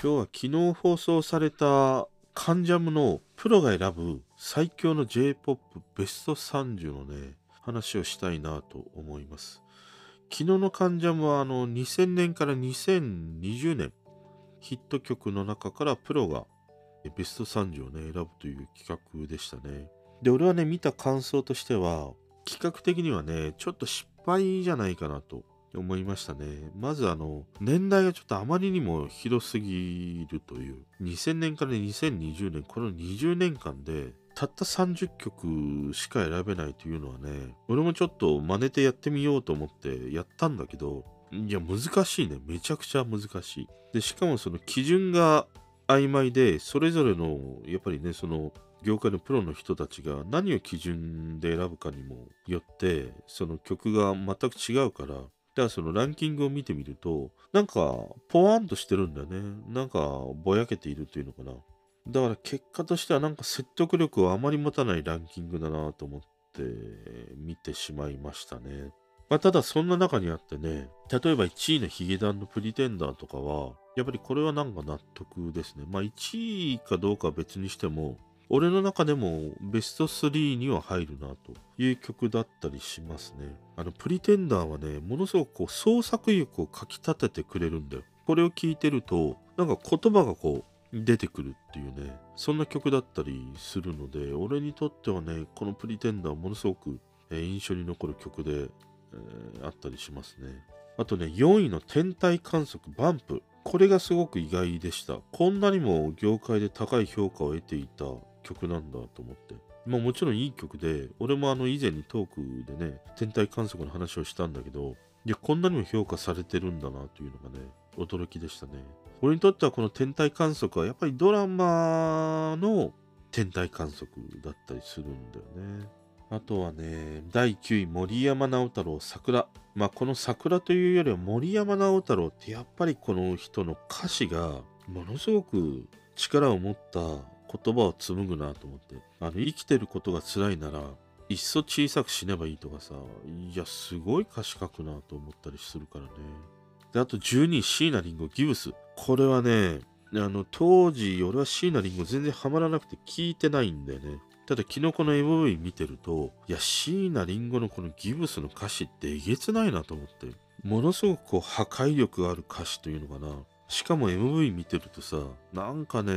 今日は昨日放送されたカンジャムのプロが選ぶ最強の J-POP ベスト30のね、話をしたいなと思います。昨日のカンジャムはあの2000年から2020年ヒット曲の中からプロがベスト30をね、選ぶという企画でしたね。で、俺はね、見た感想としては、企画的にはね、ちょっと失敗じゃないかなと思いましたね。まずあの、年代がちょっとあまりにも広すぎるという。2000年から2020年、この20年間で、たった30曲しか選べないというのはね、俺もちょっと真似てやってみようと思ってやったんだけど、いや、難しいね。めちゃくちゃ難しい。で、しかもその基準が曖昧で、それぞれの、やっぱりね、その、業界のプロの人たちが何を基準で選ぶかにもよって、その曲が全く違うから、だからそのランキングを見てみると、なんか、ポワンとしてるんだよね。なんか、ぼやけているというのかな。だから結果としてはなんか説得力をあまり持たないランキングだなと思って見てしまいましたね。まあ、ただそんな中にあってね、例えば1位のヒゲダンのプリテンダーとかは、やっぱりこれはなんか納得ですね。まあ1位かどうかは別にしても、俺の中でもベスト3には入るなという曲だったりしますね。あの、プリテンダーはね、ものすごくこう創作意欲をかき立ててくれるんだよ。これを聞いてると、なんか言葉がこう、出てくるっていうね、そんな曲だったりするので、俺にとってはね、このプリテンダーものすごく、え印象に残る曲で、えーあったりしますね。あとね、4位の天体観測バンプ。これがすごく意外でした。こんなにも業界で高い評価を得ていた曲なんだと思って。まあもちろんいい曲で、俺もあの以前にトークでね、天体観測の話をしたんだけど、いや、こんなにも評価されてるんだなというのがね、驚きでしたね。俺にとってはこの天体観測はやっぱりドラマの天体観測だったりするんだよね。あとはね、第9位、森山直太朗、桜。まあ、この桜というよりは森山直太朗ってやっぱりこの人の歌詞がものすごく力を持った言葉を紡ぐなと思って。あの、生きてることが辛いなら、いっそ小さく死ねばいいとかさ、いや、すごい歌詞書くなと思ったりするからね。で、あと12位、椎名林檎、ギブス。これはね、あの、当時、俺は椎名林檎全然ハマらなくて聞いてないんだよね。ただ昨日この MV 見てると、いや、椎名林檎のこのギブスの歌詞ってえげつないなと思って。ものすごくこう破壊力がある歌詞というのかな。しかも MV 見てるとさ、なんかね、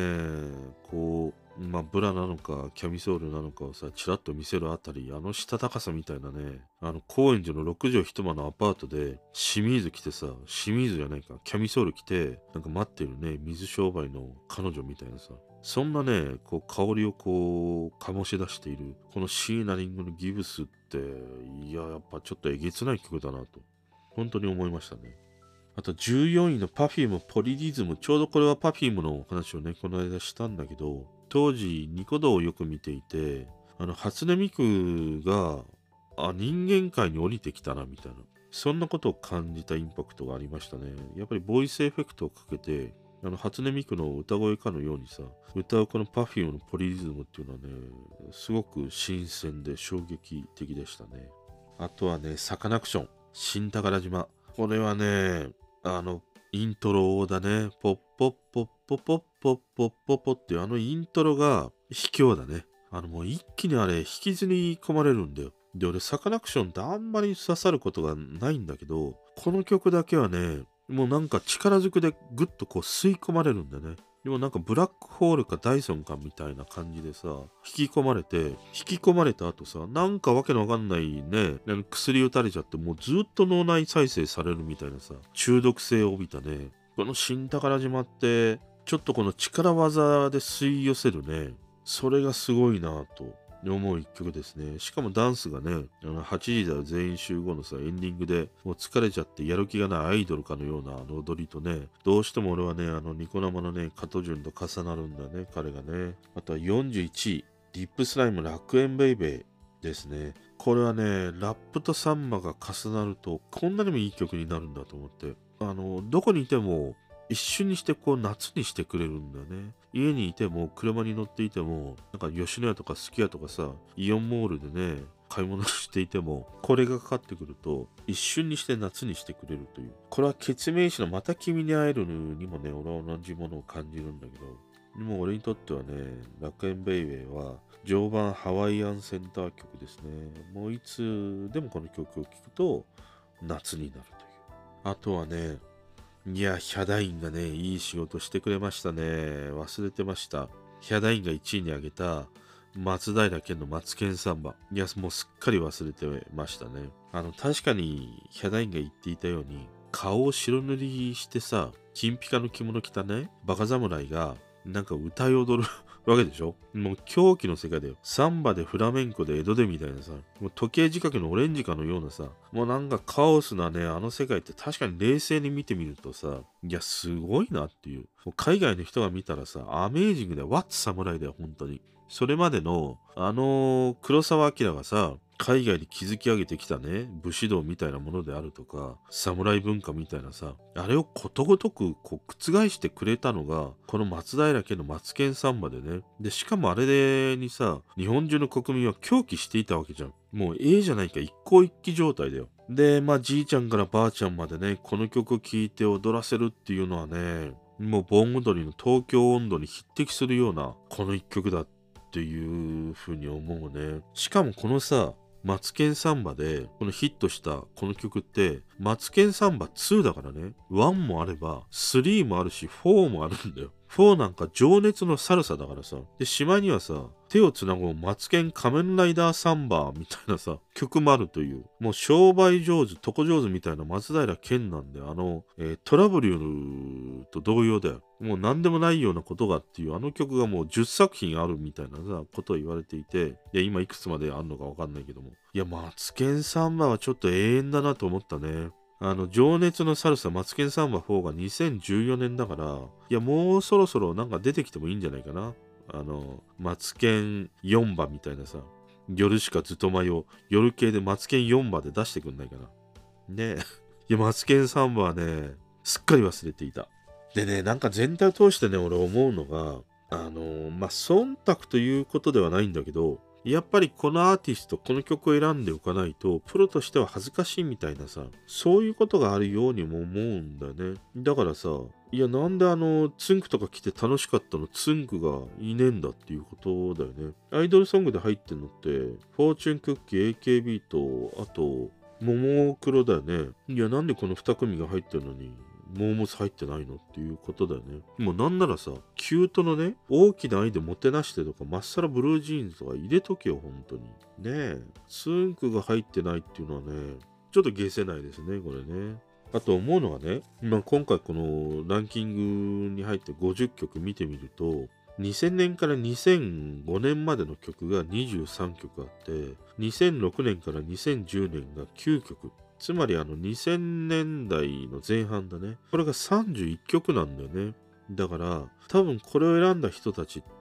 こう、まあ、ブラなのか、キャミソールなのかをさ、チラッと見せるあたり、あのしたたかさみたいなね、あの、高円寺の6畳一間のアパートで、清水着てさ、清水じゃないか、キャミソール着て、なんか待ってるね、水商売の彼女みたいなさ、そんなね、こう、香りをこう、醸し出している、この椎名林檎のギブスって、いや、やっぱちょっとえげつない曲だなと、本当に思いましたね。あと14位の Perfume ポリリズム。ちょうどこれは Perfume のお話をね、この間したんだけど、当時ニコ動をよく見ていて、あの、初音ミクが、あ、人間界に降りてきたな、みたいな。そんなことを感じたインパクトがありましたね。やっぱりボイスエフェクトをかけて、あの、初音ミクの歌声かのようにさ、歌うこの Perfume のポリリズムっていうのはね、すごく新鮮で衝撃的でしたね。あとはね、サカナクション、新宝島。これはね、あの、イントロだね。ポッポッポッポッポッポッポッポッポっていうあのイントロが卑怯だね。あのもう一気にあれ引きずり込まれるんだよ。で、俺サカナクションってあんまり刺さることがないんだけど、この曲だけはね、もうなんか力ずくでグッとこう吸い込まれるんだよね。でもなんかブラックホールかダイソンかみたいな感じでさ、引き込まれて、引き込まれた後さ、なんかわけのわかんないね、薬打たれちゃって、もうずっと脳内再生されるみたいなさ、中毒性を帯びたね、この新宝島って、ちょっとこの力技で吸い寄せるね、それがすごいなと。思う一曲ですね。しかもダンスがね、あの8時だよ全員集合のさ、エンディングでもう疲れちゃってやる気がないアイドルかのようなあの踊りとね、どうしても俺はね、あのニコ生のね、加藤潤と重なるんだね、彼がね。あとは41位、リップスライム楽園ベイベーですね。これはね、ラップとサンバが重なると、こんなにもいい曲になるんだと思って。あの、どこにいても、一瞬にしてこう夏にしてくれるんだよね。家にいても、車に乗っていても、なんか吉野家とかすき家とかさ、イオンモールでね、買い物していても、これがかかってくると、一瞬にして夏にしてくれるという。これは決命詞のまた君に会えるにもね、俺は同じものを感じるんだけど、でも俺にとってはね、楽園ベイベーは常磐ハワイアンセンター曲ですね。もういつでもこの曲を聴くと夏になるという。あとはね、いや、ヒャダインがね、いい仕事してくれましたね。忘れてました。ヒャダインが1位に挙げた松平健のマツケンサンバ。いや、もうすっかり忘れてましたね。あの、確かにヒャダインが言っていたように、顔を白塗りしてさ、金ピカの着物着たね、バカ侍が、なんか歌い踊るわけでしょ？もう狂気の世界だよ。サンバでフラメンコで江戸でみたいなさ、もう時計仕掛けのオレンジかのようなさ、もうなんかカオスなね、あの世界って確かに冷静に見てみるとさ、いや、すごいなっていう。もう海外の人が見たらさ、アメージングだよ。ワッツ侍だよ、本当に。それまでの、あのー黒沢明がさ、海外で築き上げてきたね、武士道みたいなものであるとか、侍文化みたいなさ、あれをことごとくこう覆してくれたのが、この松平家のマツケンサンバでね。で、しかもあれでにさ、日本中の国民は狂気していたわけじゃん。もうええじゃないか、一向一揆状態だよ。で、まあ、じいちゃんからばあちゃんまでね、この曲を聴いて踊らせるっていうのはね、もう盆踊りの東京温度に匹敵するような、この一曲だっていうふうに思うね。しかもこのさ、マツケンサンバでこのヒットしたこの曲ってマツケンサンバ2だからね。1もあれば3もあるし4もあるんだよ。4なんか情熱のサルサだからさ。でしまいにはさ手をつなごうマツケン仮面ライダーサンバーみたいなさ曲もあるという。もう商売上手床上手みたいな松平健なんであの、えートラブルと同様だよ。もう何でもないようなことがっていうあの曲がもう10作品あるみたいなさことを言われていて。いや今いくつまであるのかわかんないけども。いやマツケンサンバーはちょっと永遠だなと思ったね。あの、情熱のサルサ、マツケンサンバ4が2014年だから、いや、もうそろそろなんか出てきてもいいんじゃないかな。あの、マツケン4番みたいなさ、夜しかずっと迷う、夜系でマツケン4番で出してくんないかな。ねえ。いや、マツケン3番はね、すっかり忘れていた。でね、なんか全体を通してね、俺思うのが、あのまあ、忖度ということではないんだけど、やっぱりこのアーティスト、この曲を選んでおかないと、プロとしては恥ずかしいみたいなさ、そういうことがあるようにも思うんだよね。だからさ、いや、なんであの、ツンクとか来て楽しかったの、ツンクがいねえんだっていうことだよね。アイドルソングで入ってんのって、フォーチュンクッキー、AKB と、あと、ももクロだよね。いや、なんでこの2組が入ってるのに、モーモス入ってないのっていうことだよね。もうなんならさ、キュートのね、大きな愛でもてなしてとか、まっさらブルージーンズとか入れとけよ、本当に。ねえ。ツンクが入ってないっていうのはね、ちょっと消せないですね、これね。あと思うのはね、まあ、今回このランキングに入って50曲見てみると、2000年から2005年までの曲が23曲あって、2006年から2010年が9曲。つまりあの2000年代の前半だね。これが31曲なんだよね。だから多分これを選んだ人たちって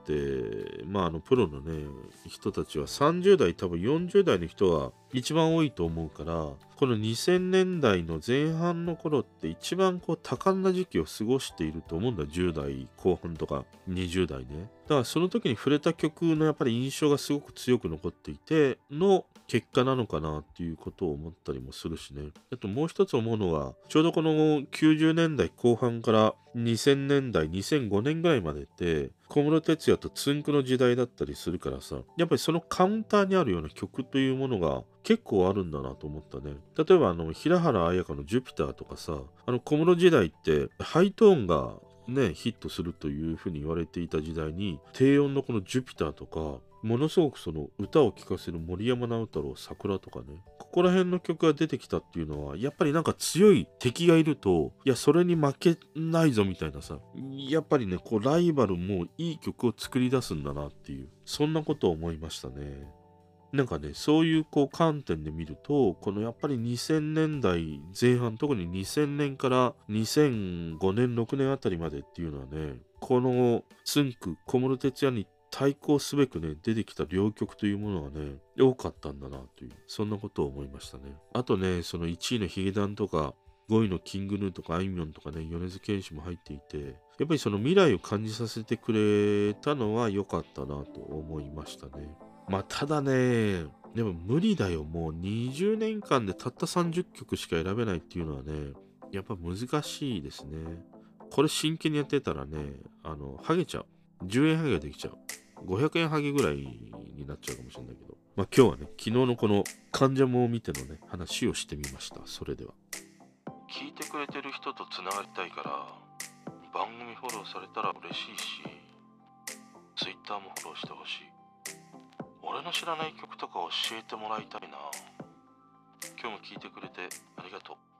まああのプロのね人たちは30代多分40代の人は一番多いと思うからこの2000年代の前半の頃って一番こう多感な時期を過ごしていると思うんだ10代後半とか20代ねだからその時に触れた曲のやっぱり印象がすごく強く残っていての結果なのかなっていうことを思ったりもするしね。あともう一つ思うのは、ちょうどこの90年代後半から2000年代、2005年ぐらいまでって、小室哲哉とつんくの時代だったりするからさ、やっぱりそのカウンターにあるような曲というものが結構あるんだなと思ったね。例えばあの、平原綾香のジュピターとかさ、あの小室時代ってハイトーンがね、ヒットするというふうに言われていた時代に低音のこのジュピターとかものすごくその歌を聴かせる森山直太朗桜とかねここら辺の曲が出てきたっていうのはやっぱりなんか強い敵がいるといやそれに負けないぞみたいなさやっぱりねこうライバルもいい曲を作り出すんだなっていうそんなことを思いましたね。なんかね、そういうこう観点で見ると、このやっぱり2000年代前半、特に2000年から2005年、6年あたりまでっていうのはね、このつんく小室哲哉に対抗すべくね、出てきた両曲というものがね、多かったんだなという、そんなことを思いましたね。あとね、その1位のヒゲダンとか、5位のキングヌーとかあいみょんとかね、米津玄師も入っていて、やっぱりその未来を感じさせてくれたのは良かったなと思いましたね。まあ、ただね、でも無理だよ。もう20年間でたった30曲しか選べないっていうのはね、やっぱ難しいですね。これ真剣にやってたらね、あの、ハゲちゃう。10円ハゲができちゃう。500円ハゲぐらいになっちゃうかもしれないけど。まあ今日はね、昨日のこの患者も見てのね、話をしてみました。それでは。聞いてくれてる人とつながりたいから番組フォローされたら嬉しいし Twitter もフォローしてほしい俺の知らない曲とか教えてもらいたいな今日も聞いてくれてありがとう